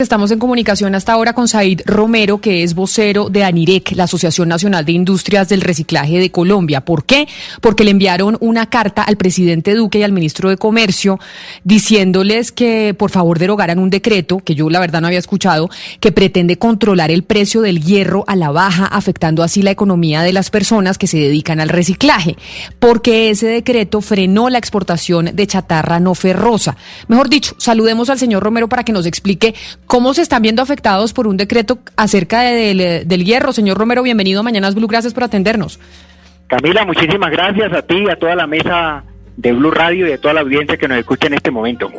Estamos en comunicación hasta ahora con Said Romero, que es vocero de ANIREC, la Asociación Nacional de Industrias del Reciclaje de Colombia. ¿Por qué? Porque le enviaron una carta al presidente Duque y al ministro de Comercio diciéndoles que por favor derogaran un decreto, que yo la verdad no había escuchado, que pretende controlar el precio del hierro a la baja, afectando así la economía de las personas que se dedican al reciclaje. Porque ese decreto frenó la exportación de chatarra no ferrosa. Mejor dicho, saludemos al señor Romero para que nos explique ¿Cómo se están viendo afectados por un decreto acerca de, del, hierro? Señor Romero, bienvenido a Mañanas Blue, gracias por atendernos. Camila, muchísimas gracias a ti, a toda la mesa de Blue Radio y de toda la audiencia que nos escucha en este momento.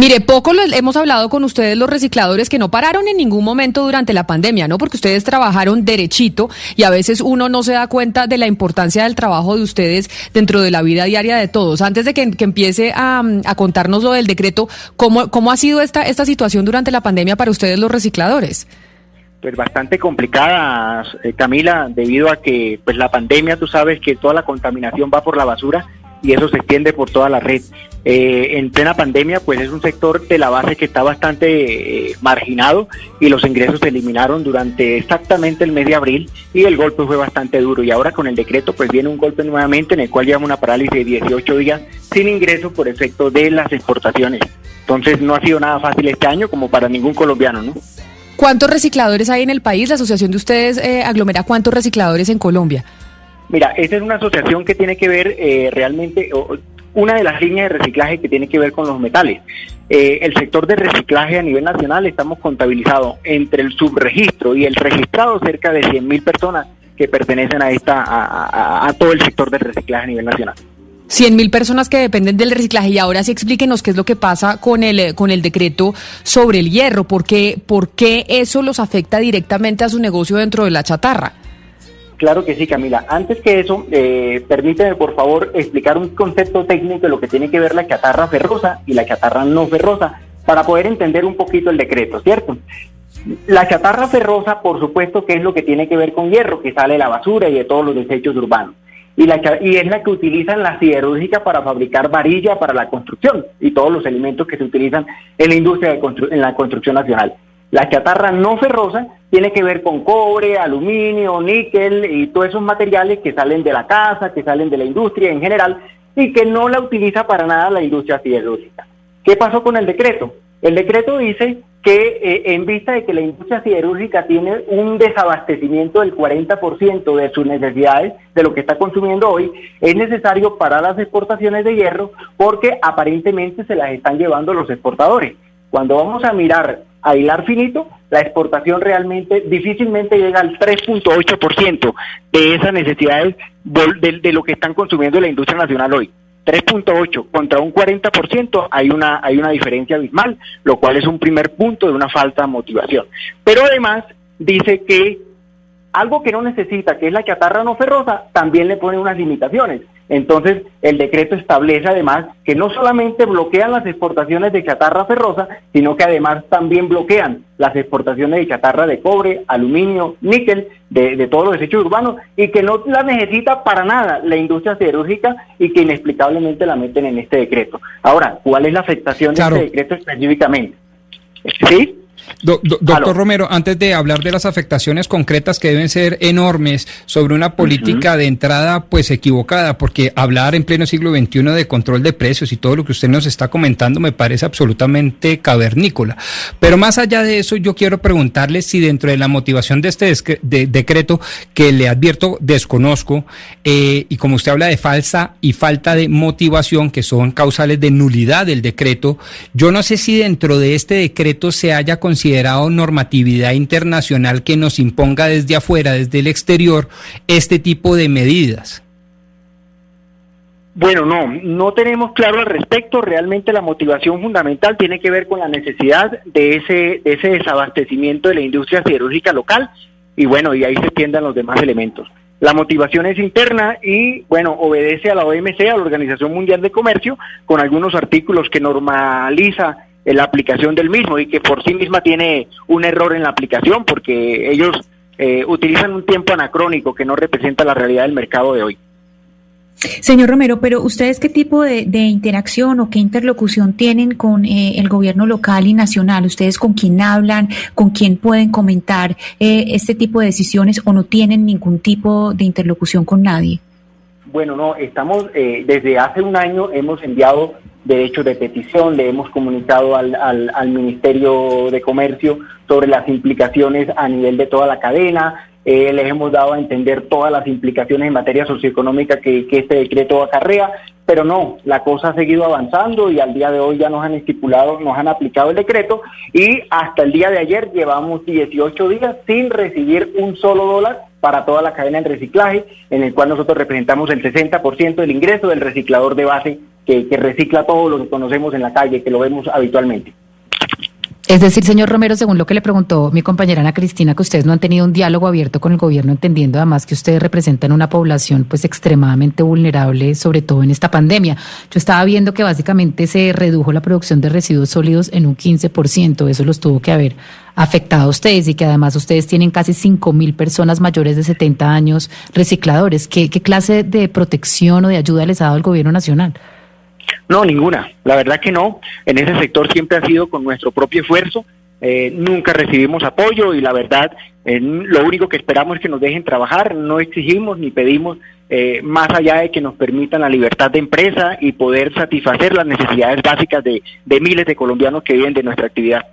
Mire, poco hemos hablado con ustedes los recicladores que no pararon en ningún momento durante la pandemia, ¿no? Porque ustedes trabajaron derechito y a veces uno no se da cuenta de la importancia del trabajo de ustedes dentro de la vida diaria de todos. Antes de que, empiece a, contarnos lo del decreto, ¿cómo, ¿cómo ha sido esta, esta situación durante la pandemia para ustedes los recicladores? Pues bastante complicada, eh, Camila, debido a que pues la pandemia, tú sabes que toda la contaminación va por la basura y eso se extiende por toda la red. Eh, en plena pandemia, pues es un sector de la base que está bastante eh, marginado y los ingresos se eliminaron durante exactamente el mes de abril y el golpe fue bastante duro. Y ahora con el decreto, pues viene un golpe nuevamente en el cual llevamos una parálisis de 18 días sin ingresos por efecto de las exportaciones. Entonces no ha sido nada fácil este año como para ningún colombiano, ¿no? ¿Cuántos recicladores hay en el país? La asociación de ustedes eh, aglomera cuántos recicladores en Colombia. Mira, esta es una asociación que tiene que ver eh, realmente, una de las líneas de reciclaje que tiene que ver con los metales. Eh, el sector de reciclaje a nivel nacional estamos contabilizados entre el subregistro y el registrado cerca de 100.000 personas que pertenecen a esta a, todo el sector de reciclaje a nivel nacional. 100.000 personas que dependen del reciclaje y ahora sí explíquenos qué es lo que pasa con el con el decreto sobre el hierro, por qué, por qué eso los afecta directamente a su negocio dentro de la chatarra. Claro que sí, Camila. Antes que eso, eh, permíteme por favor explicar un concepto técnico de lo que tiene que ver la chatarra ferrosa y la chatarra no ferrosa para poder entender un poquito el decreto, ¿cierto? La chatarra ferrosa, por supuesto, que es lo que tiene que ver con hierro, que sale de la basura y de todos los desechos urbanos. Y, la, y es la que utilizan la siderúrgica para fabricar varilla para la construcción y todos los elementos que se utilizan en la industria de en la construcción nacional. La chatarra no ferrosa tiene que ver con cobre, aluminio, níquel y todos esos materiales que salen de la casa, que salen de la industria en general y que no la utiliza para nada la industria siderúrgica. ¿Qué pasó con el decreto? El decreto dice que eh, en vista de que la industria siderúrgica tiene un desabastecimiento del 40% de sus necesidades, de lo que está consumiendo hoy, es necesario parar las exportaciones de hierro porque aparentemente se las están llevando los exportadores. Cuando vamos a mirar a hilar finito, la exportación realmente difícilmente llega al 3.8% de esas necesidades de, lo que están consumiendo la industria nacional hoy. 3.8 contra un 40% hay una hay una diferencia abismal, lo cual es un primer punto de una falta de motivación. Pero además dice que algo que no necesita, que es la chatarra no ferrosa, también le pone unas limitaciones. Entonces, el decreto establece además que no solamente bloquean las exportaciones de chatarra ferrosa, sino que además también bloquean las exportaciones de chatarra de cobre, aluminio, níquel, de, todos los desechos urbanos, y que no la necesita para nada la industria siderúrgica y que inexplicablemente la meten en este decreto. Ahora, ¿cuál es la afectación de este decreto específicamente? ¿Sí? Doctor Romero, antes de hablar de las afectaciones concretas que deben ser enormes sobre una política de entrada pues equivocada, porque hablar en pleno siglo XXI de control de precios y todo lo que usted nos está comentando me parece absolutamente cavernícola. Pero más allá de eso, yo quiero preguntarle si dentro de la motivación de este decreto, que le advierto desconozco, eh, y como usted habla de falsa y falta de motivación, que son causales de nulidad del decreto, yo no sé si dentro de este decreto se haya considerado normatividad internacional que nos imponga desde afuera, desde el exterior, este tipo de medidas? Bueno, no, no tenemos claro al respecto. Realmente la motivación fundamental tiene que ver con la necesidad de ese, de ese desabastecimiento de la industria siderúrgica local y bueno, y ahí se tiendan los demás elementos. La motivación es interna y, bueno, obedece a la OMC, a la Organización Mundial de Comercio, con algunos artículos que normaliza la aplicación del mismo y que por sí misma tiene un error en la aplicación porque ellos eh, utilizan un tiempo anacrónico que no representa la realidad del mercado de hoy. Señor Romero, pero ustedes qué tipo de, interacción o qué interlocución tienen con eh, el gobierno local y nacional? ¿Ustedes con quién hablan? ¿Con quién pueden comentar eh, este tipo de decisiones o no tienen ningún tipo de interlocución con nadie? Bueno, no, estamos, eh, desde hace un año hemos enviado derechos de petición, le hemos comunicado al, al Ministerio de Comercio sobre las implicaciones a nivel de toda la cadena, eh, les hemos dado a entender todas las implicaciones en materia socioeconómica que, este decreto acarrea, pero no, la cosa ha seguido avanzando y al día de hoy ya nos han estipulado, nos han aplicado el decreto y hasta el día de ayer llevamos 18 días sin recibir un solo dólar para toda la cadena de reciclaje, en el cual nosotros representamos el 60% del ingreso del reciclador de base que, que recicla todo lo que conocemos en la calle, que lo vemos habitualmente. Es decir, señor Romero, según lo que le preguntó mi compañera Ana Cristina, que ustedes no han tenido un diálogo abierto con el gobierno, entendiendo además que ustedes representan una población pues extremadamente vulnerable, sobre todo en esta pandemia. Yo estaba viendo que básicamente se redujo la producción de residuos sólidos en un 15%, eso los tuvo que haber afectado a ustedes y que además ustedes tienen casi 5 mil personas mayores de 70 años recicladores. ¿Qué, ¿Qué clase de protección o de ayuda les ha dado el gobierno nacional? No, ninguna. La verdad que no. En ese sector siempre ha sido con nuestro propio esfuerzo. Eh, nunca recibimos apoyo y la verdad, eh, lo único que esperamos es que nos dejen trabajar. No exigimos ni pedimos eh, más allá de que nos permitan la libertad de empresa y poder satisfacer las necesidades básicas de miles de colombianos que viven de nuestra actividad.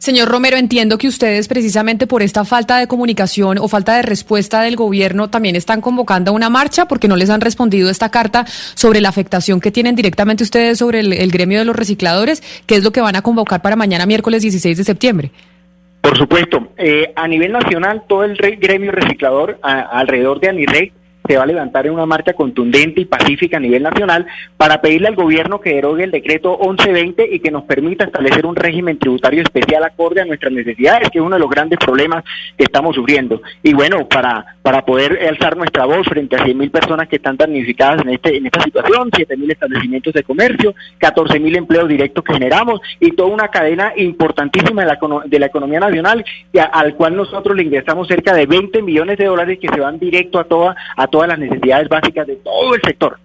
Señor Romero, entiendo que ustedes precisamente por esta falta de comunicación o falta de respuesta del gobierno también están convocando una marcha porque no les han respondido esta carta sobre la afectación que tienen directamente ustedes sobre el, gremio de los recicladores, que es lo que van a convocar para mañana miércoles 16 de septiembre. Por supuesto, eh, a nivel nacional todo el gremio reciclador alrededor de ANIREC se va a levantar en una marcha contundente y pacífica a nivel nacional para pedirle al gobierno que derogue el decreto 1120 y que nos permita establecer un régimen tributario especial acorde a nuestras necesidades, que es uno de los grandes problemas que estamos sufriendo. Y bueno, para, para poder alzar nuestra voz frente a 100.000 personas que están damnificadas en, este, en esta situación, 7.000 establecimientos de comercio, 14.000 empleos directos que generamos y toda una cadena importantísima de la, de la economía nacional al cual nosotros le ingresamos cerca de 20 millones de dólares que se van directo a toda, a toda las necesidades básicas de todo el sector.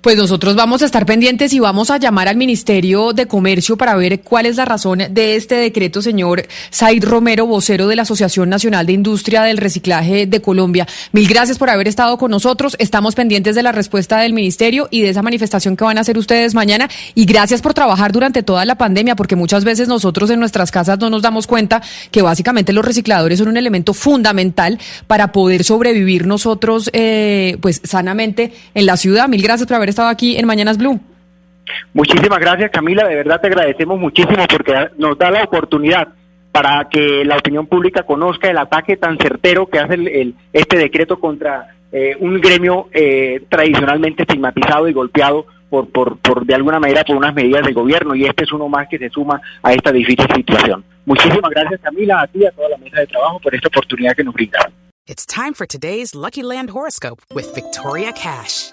Pues nosotros vamos a estar pendientes y vamos a llamar al Ministerio de Comercio para ver cuál es la razón de este decreto, señor Said Romero, vocero de la Asociación Nacional de Industria del Reciclaje de Colombia. Mil gracias por haber estado con nosotros. Estamos pendientes de la respuesta del Ministerio y de esa manifestación que van a hacer ustedes mañana. Y gracias por trabajar durante toda la pandemia, porque muchas veces nosotros en nuestras casas no nos damos cuenta que básicamente los recicladores son un elemento fundamental para poder sobrevivir nosotros eh, pues sanamente en la ciudad. Mil gracias por haber estado aquí en Mañanas Blue. Muchísimas gracias Camila, de verdad te agradecemos muchísimo porque nos da la oportunidad para que la opinión pública conozca el ataque tan certero que hace el, este decreto contra eh, un gremio eh, tradicionalmente estigmatizado y golpeado por, por, por, de alguna manera, por unas medidas del gobierno y este es uno más que se suma a esta difícil situación. Muchísimas gracias Camila, a ti y a toda la mesa de trabajo por esta oportunidad que nos brindaron. It's time for today's Lucky Land Horoscope with Victoria Cash.